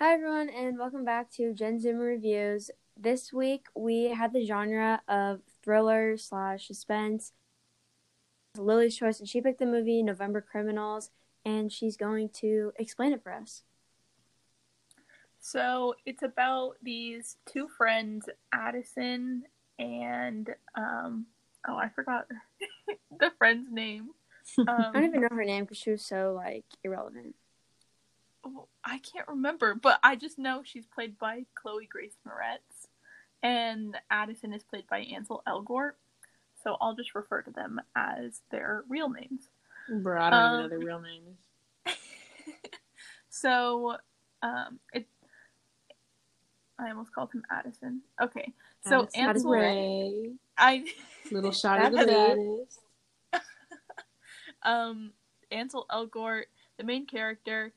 Hi, everyone, and welcome back to Gen Zoomer Reviews. This week we had the genre of thriller slash suspense. Lily's choice, and she picked the movie November Criminals, and she's going to explain it for us. So it's about these two friends, Addison and um oh I forgot the friend's name. Um, I don't even know her name because she was so like irrelevant. Well, I can't remember, but I just know she's played by Chloe Grace Moretz, and Addison is played by Ansel Elgort. So I'll just refer to them as their real names. Bro, I don't Um, even know their real names. so um it I almost called him Addison. Okay. So Addison Ansel Rae, I little shot of the um Ansel Elgort, the main character,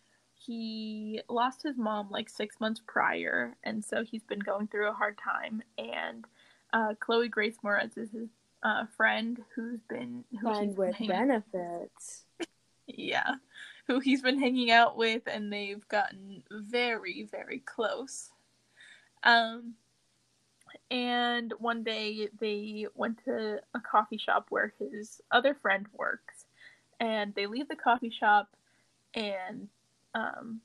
he lost his mom like six months prior, and so he's been going through a hard time. And uh, Chloe Grace Moretz is his uh, friend who's been who Friend with hanging- benefits. yeah, who he's been hanging out with, and they've gotten very very close. Um, and one day they went to a coffee shop where his other friend works, and they leave the coffee shop, and um,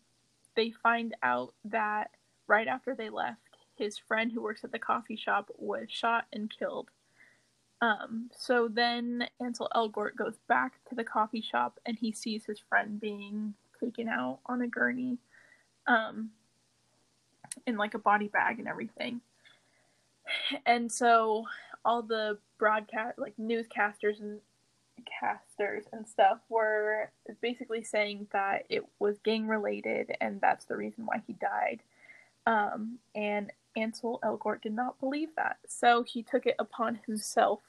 they find out that right after they left, his friend who works at the coffee shop was shot and killed. Um, so then Ansel Elgort goes back to the coffee shop and he sees his friend being taken out on a gurney, um, in like a body bag and everything. And so all the broadcast, like newscasters and casters and stuff were basically saying that it was gang related and that's the reason why he died. Um, and Ansel Elgort did not believe that. So he took it upon himself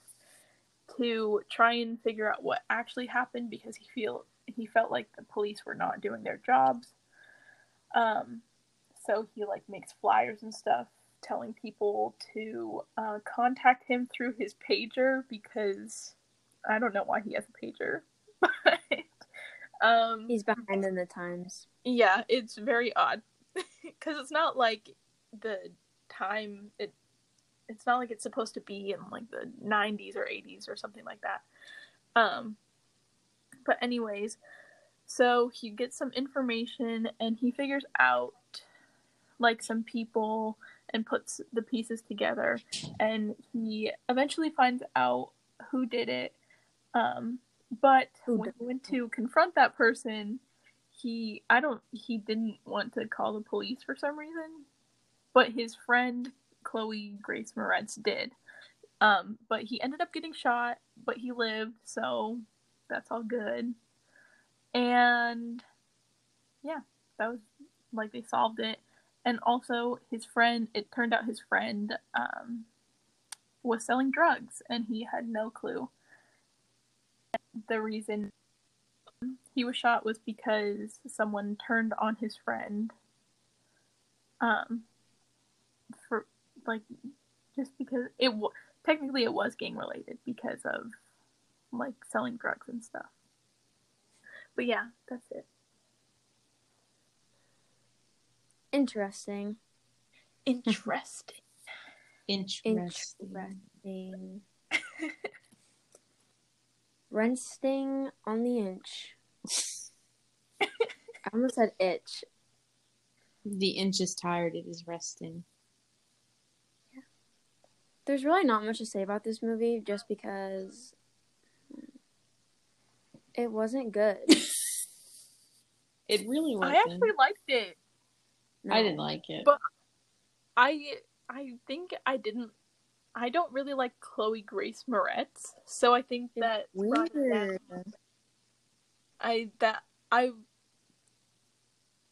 to try and figure out what actually happened because he feel he felt like the police were not doing their jobs. Um, so he like makes flyers and stuff telling people to uh, contact him through his pager because I don't know why he has a pager, but um, He's behind in the times. yeah, it's very odd because it's not like the time it. It's not like it's supposed to be in like the 90s or 80s or something like that. Um, but anyways, so he gets some information and he figures out like some people and puts the pieces together and he eventually finds out who did it. Um, but Who when he went to confront that person, he I don't he didn't want to call the police for some reason, but his friend Chloe Grace Moretz did. Um, but he ended up getting shot, but he lived, so that's all good. And yeah, that was like they solved it. And also his friend it turned out his friend um was selling drugs and he had no clue. The reason he was shot was because someone turned on his friend um for like just because it w- technically it was gang related because of like selling drugs and stuff but yeah that's it Interesting. interesting Interesting. Interesting. Resting on the inch. I almost said itch. The inch is tired. It is resting. There's really not much to say about this movie just because it wasn't good. It really wasn't. i actually liked it I didn't like it. But- i i think i didn't i don't really like chloe grace moretz so i think that brought it down. Weird. I that I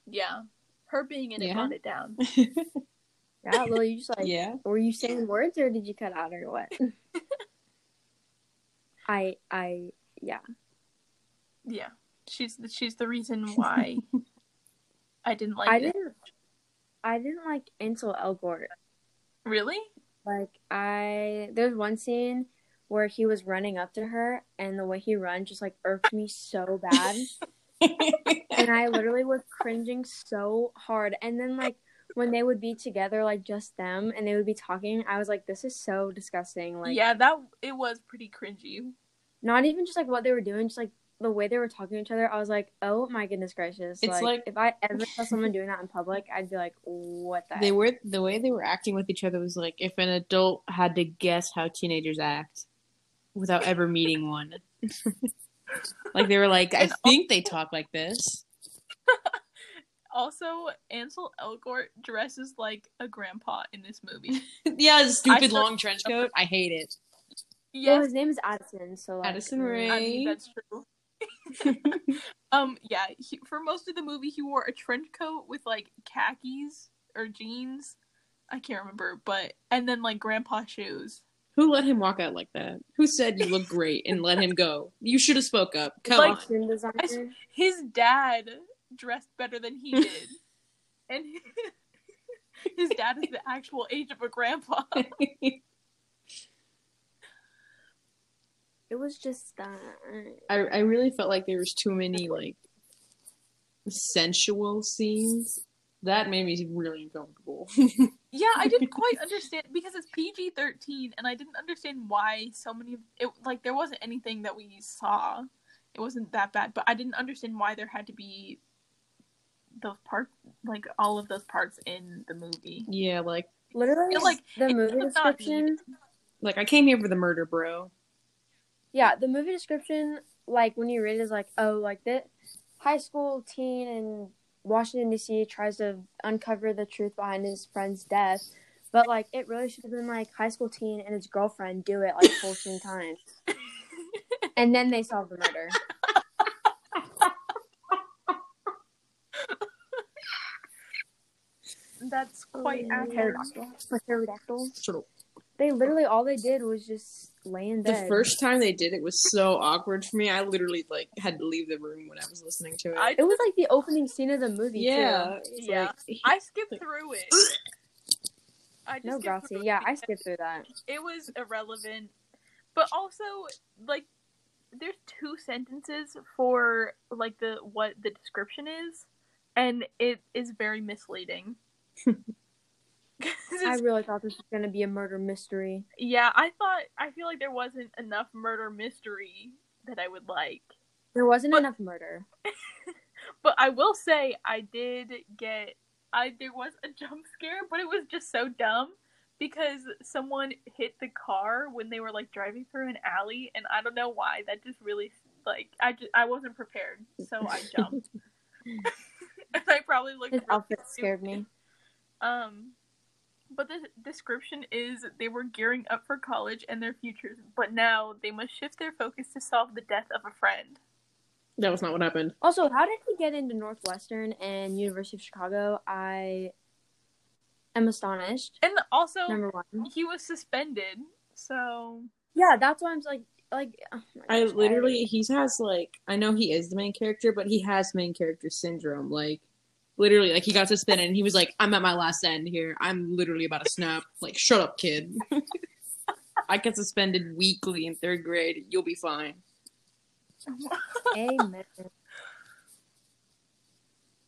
yeah, her being in it Yeah. brought it down. Yeah, Lily, you just like yeah. were you saying words or did you cut out or what? I I yeah. Yeah, she's the, she's the reason why I didn't like I it. didn't I didn't like Ansel Elgort. Really? Like I there's one scene where he was running up to her and the way he runs just like irked me so bad. and I literally was cringing so hard. And then like when they would be together, like just them, and they would be talking, I was like, this is so disgusting. Like, yeah, that it was pretty cringy. not even just like what they were doing, just like the way they were talking to each other. I was like, oh my goodness gracious! It's like, like- if I ever saw someone doing that in public, I'd be like, what the? they heck? were the way they were acting with each other was like if an adult had to guess how teenagers act without ever meeting one. like they were like, I And think they talk like this. Also, Ansel Elgort dresses like a grandpa in this movie. yeah, stupid long trench coat. I hate it. Well, Yes, his name is Addison, so like, Addison Rae. I mean that's true. um, yeah, he, for most of the movie, he wore a trench coat with like khakis or jeans. I can't remember, but and then like grandpa shoes. Who let him walk out like that? Who said you look great and let him go? You should have spoke up. Come Like- Costume designer. I- His dad dressed better than he did, and his dad is the actual age of a grandpa. on. It was just that. I I really felt like there was too many like sensual scenes. That made me really uncomfortable. Yeah, I didn't quite understand because it's PG thirteen, and I didn't understand why so many. It like there wasn't anything that we saw. It wasn't that bad, but I didn't understand why there had to be those parts, like all of those parts in the movie. yeah, like Literally, feel like the movie was not description. like I came here for the murder, bro. Yeah, the movie description, like when you read it, is like, oh, like that high school teen in Washington D.C. tries to uncover the truth behind his friend's death, but like it really should have been like high school teen and his girlfriend do it like 14 times, and then they solve the murder. That's quite oh, accurate. Pterodactyl. Pterodactyl. They literally all they did was just lay in The bed. first time they did it was so awkward for me. I literally like had to leave the room when I was listening to it. I It was like the opening scene of the movie yeah, too. Yeah. like- I skipped through it. I just No, skipped through it Yeah, I skipped through that. it was irrelevant. But also, like, there's two sentences for like the what the description is, and it is very misleading. I really thought this was gonna be a murder mystery. yeah, I thought I feel like there wasn't enough murder mystery that I would like. There wasn't But- enough murder. But I will say I did get I there was a jump scare, but it was just so dumb because someone hit the car when they were like driving through an alley and I don't know why. That just really like I just I wasn't prepared, so I jumped. and I probably looked His really outfit stupid. scared me. Um but the description is they were gearing up for college and their futures, but now they must shift their focus to solve the death of a friend. that was not what happened. Also, how did he get into Northwestern and University of Chicago? I am astonished. And also Number one. he was suspended, so Yeah, that's why I'm like, like. oh my I gosh, literally he has like I know he is the main character, but he has main character syndrome. Like literally, like he got to suspended and he was like, "I'm at my last end here. I'm literally about to snap. Like, shut up, kid. I get suspended weekly in third grade. You'll be fine." Amen.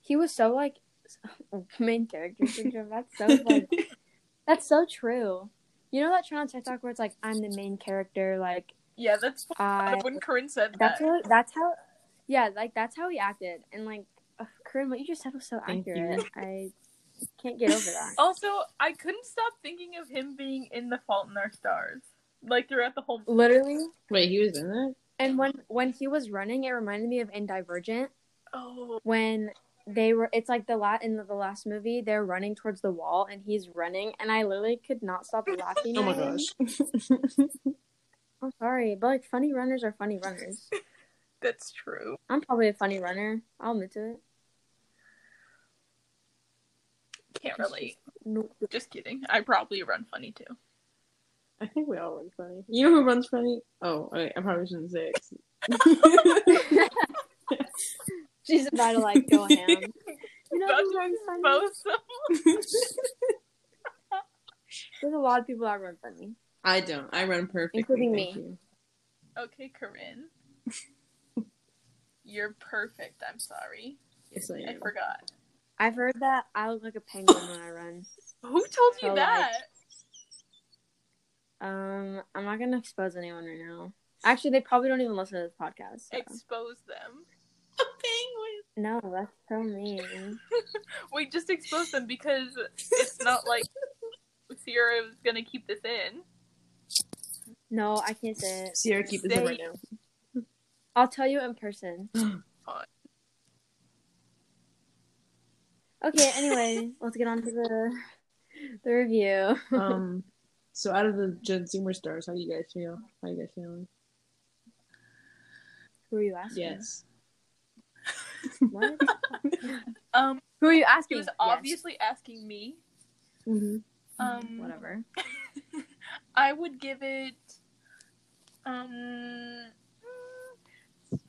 He was so like main character syndrome. That's so like that's so true. You know that trend on TikTok where it's like I'm the main character, like yeah, that's I. when Corinne said That's that. how. That's how. Yeah, like that's how he acted, and like, Corinne, what you just said was so Thank accurate. I can't get over that. Also, I couldn't stop thinking of him being in The Fault in Our Stars, like throughout the whole. Literally, Wait, he was in that? and when when he was running, it reminded me of in Divergent Oh, when they were. It's like the la in the, the last movie, they're running towards the wall, and he's running, and I literally could not stop laughing. Oh my at him. gosh. I'm sorry, but like funny runners are funny runners. that's true. I'm probably a funny runner. I'll admit to it. Can't relate. No. Just kidding. I probably run funny too. I think we all run funny. You know who runs funny? Oh, I, I probably shouldn't say it. She's about to like go ham. You know About who to runs funny? expose. There's a lot of people that run funny. I don't. I run perfectly. Including me. you. Okay, Corinne. You're perfect. I'm sorry. Yes, I I forgot. I've heard that I look like a penguin when I run. Who told you So, like, that? Um, I'm not gonna expose anyone right now. Actually, they probably don't even listen to this podcast. so. Expose them. A penguin. No, that's so mean. We just exposed them because it's not like Sierra was gonna keep this in. No, I can't say it. Sierra, keep this in right now. I'll tell you in person. Okay, anyway, let's get on to the the review. um, so out of the Gen Zoomer stars, how do you guys feel? How you guys feeling? Who are you asking? Yes. What? Um, Who are you he asking? was Yes. obviously asking me. Mm-hmm. Um, Whatever. I would give it um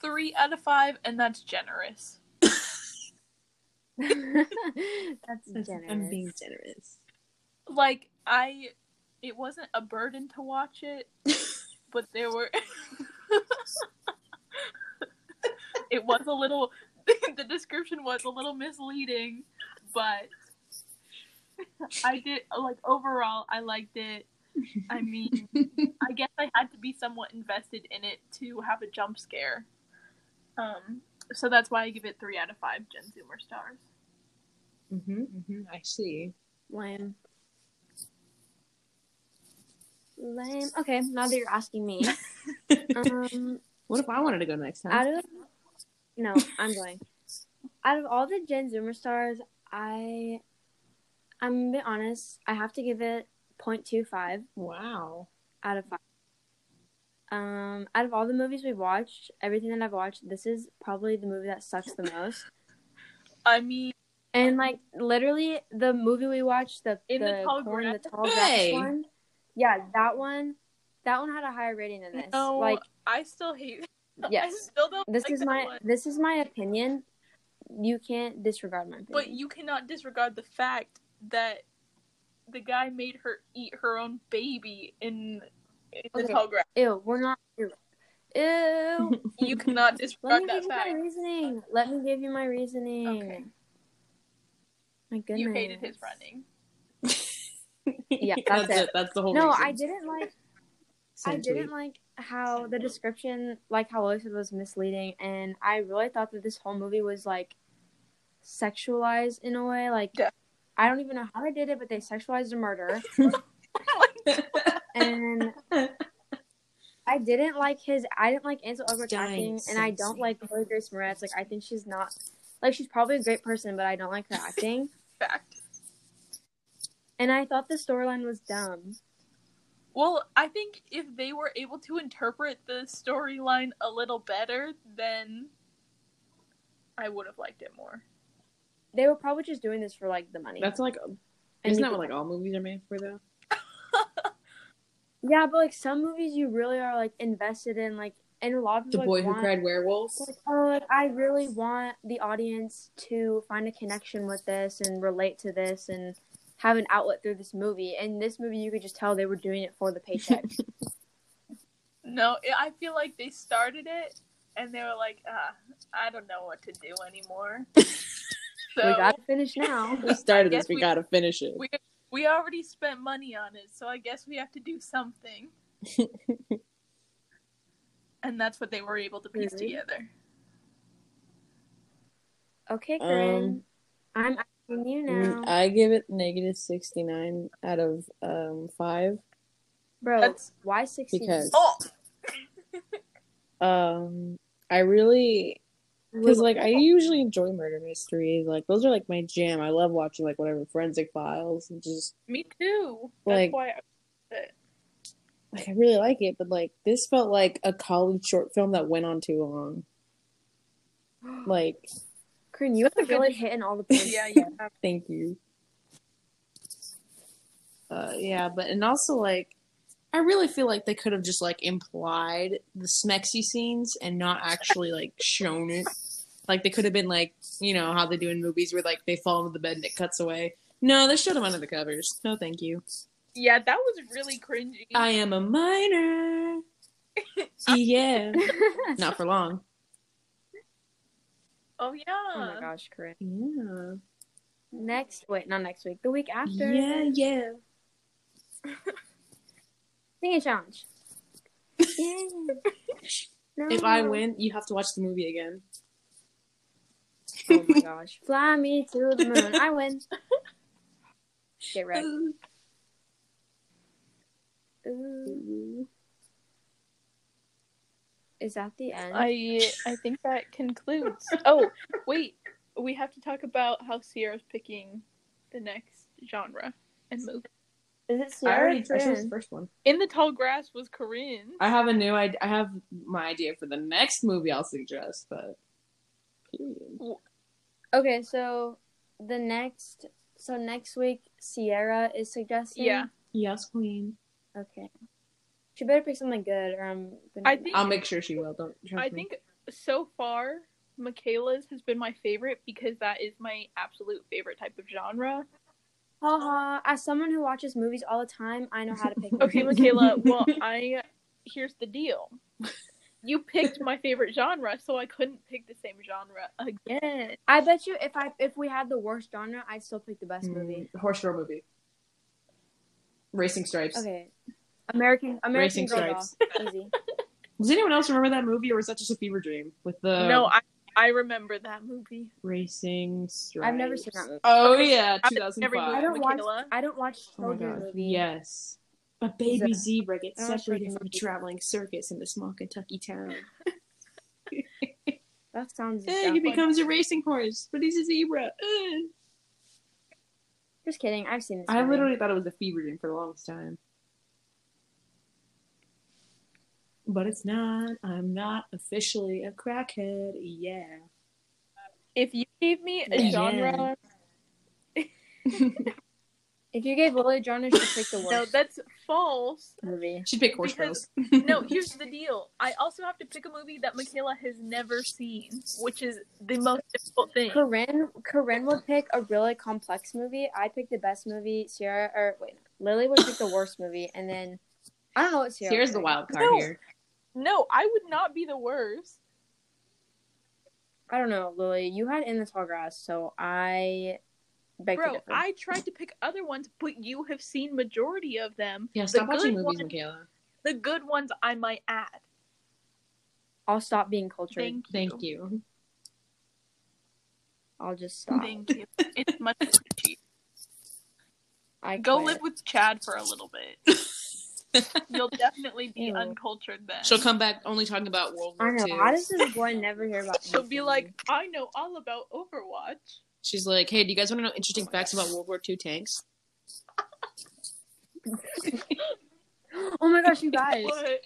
three out of five, and that's generous. That's generous. I'm being generous. Like I, it wasn't a burden to watch it, but there were. it was a little. the description was a little misleading, but I did like overall. I liked it. I mean, I guess I had to be somewhat invested in it to have a jump scare. Um, so that's why I give it three out of five Gen Zoomer stars. Mm-hmm, mm-hmm. I see. Lame. Lame. Okay, now that you're asking me, um, What if I wanted to go next time? out of no, I'm going. Out of all the Gen Zoomer stars, I, I'm gonna be honest. I have to give it 0.25 wow. out of five. Um, out of all the movies we've watched, everything that I've watched, this is probably the movie that sucks the most. I mean, And like literally, the movie we watched, the In the the tall corn, grass. the tall grass one, yeah, that one, that one had a higher rating than this. no, Like, I still hate. I yes, still don't. this like is that my one. this is my opinion. You can't disregard my opinion. But you cannot disregard the fact that the guy made her eat her own baby in, Okay. Ew, we're not. Ew. Ew. You cannot Let me give you my reasoning. Let me give you my reasoning. Okay. My goodness. You hated his running. Yeah, that's that's it. That's the whole. No, reason. I didn't like. I Same didn't like how the description, like how Lois was misleading, and I really thought that this whole movie was like sexualized in a way. Like, Yeah. I don't even know how they did it, but they sexualized a murder, and I didn't like his. I didn't like Ansel Elgort's Dying acting, and I don't sexy. like Chloe Grace Moretz. Like, I think she's not. Like, she's probably a great person, but I don't like her acting. Fact. And I thought the storyline was dumb. Well, I think if they were able to interpret the storyline a little better, then I would have liked it more. They were probably just doing this for like the money. That's like. And Isn't that what like all movies are made for though? Yeah, but like some movies, you really are like invested in, like, and a lot of The people Boy like, Who want, Cried Werewolves. like, oh, like I really want the audience to find a connection with this and relate to this and have an outlet through this movie. And this movie, you could just tell they were doing it for the paycheck. No, I feel like they started it and they were like, ah, I don't know what to do anymore. so we gotta finish now. We started this. We, we- gotta finish it. we we already spent money on it, so I guess we have to do something. and that's what they were able to piece Mhm. together. Okay, Corinne, Um, I'm asking you now, I give it negative sixty nine out of um five. bro. That's why sixty? Because- oh, Um, I really because like I usually enjoy murder mysteries. Like those are like my jam. I love watching like whatever forensic files and just me too. That's Like- why. I, like I really like it. But like this felt like a college short film that went on too long. Like Corinne, you have That's a really good- hitting all the points. yeah, yeah. Thank you. Uh, yeah, but and also like, I really feel like they could have just like implied the smexy scenes and not actually like shown it. Like they could have been like, you know, how they do in movies where like they fall into the bed and it cuts away. No, they showed them under the covers. No, thank you. Yeah, that was really cringy. I am a minor. yeah, not for long. Oh yeah. Oh my gosh, Corinne. Yeah. Next, wait, not next week. The week after. Yeah, yeah. Singing challenge. Yeah. No. If I win, you have to watch the movie again. Oh my gosh. Fly me to the moon. I win. Get ready. Ooh. Is that the end? I I think that concludes. Oh wait, we have to talk about how Sierra's picking the next genre and movie. Is it I Sierra? already or I chose the first one. In the tall grass was Corinne. I have a new idea. I have my idea for the next movie I'll suggest, but period. Okay, so the next, so next week Sierra is suggesting. Yeah, Yes, Queen. Okay. She better pick something good, or I'm gonna. I think I'll make sure she will. Don't trust I me. think so far Michaela's has been my favorite because that is my absolute favorite type of genre. Haha. As someone who watches movies all the time, I know how to pick. Okay, movies. Michaela. Well, I here's the deal. You picked my favorite genre, so I couldn't pick the same genre again. I bet you if I if we had the worst genre, I'd still pick the best movie. Mm, horse show movie. Racing Stripes. Okay. American American Racing Girl Stripes. Doll. Easy. Does anyone else remember that movie, or was that just a fever dream with the no, I I remember that movie. Racing Stripes? I've never seen that movie. Oh Okay, yeah, I've two thousand never five. I don't watch. I don't watch Oh children god. movies. Yes. A baby So- zebra gets I don't watch separated from a traveling circus in the small Kentucky town. That sounds. Eh, he becomes a racing horse, but he's a zebra. Eh. Just kidding. I've seen this. I movie. literally thought it was a fever dream for the longest time. But it's not. I'm not officially a crackhead. Yeah. If you gave me a Yeah. genre, If you gave Lily a genre, she'd pick the worst. no, that's false. movie. She'd pick horse Because- girls. No, here's the deal. I also have to pick a movie that Michaela has never seen, which is the most difficult thing. Corinne, Corinne would pick a really complex movie. I'd pick the best movie. Sierra, or wait, Lily would pick the worst movie, and then I don't know what Sierra. Here's the wild card No. here. No, I would not be the worst. I don't know, Lily. You had in the tall grass, so I beg to Bro, differ. I tried to pick other ones, but you have seen majority of them. Yeah, The stop watching good movies, ones- Michaela. The good ones I might add. I'll stop being cultured. Thank you. Thank you. I'll just stop. Thank you. It's much appreciated. I Go live with Chad for a little bit. You'll definitely be Ew. uncultured then. She'll come back only talking about World I War know. II. How does this boy never hear about? She'll be like, I know all about Overwatch. She's like, "Hey, do you guys want to know interesting facts about World War II tanks?" "Oh my gosh, you guys! What?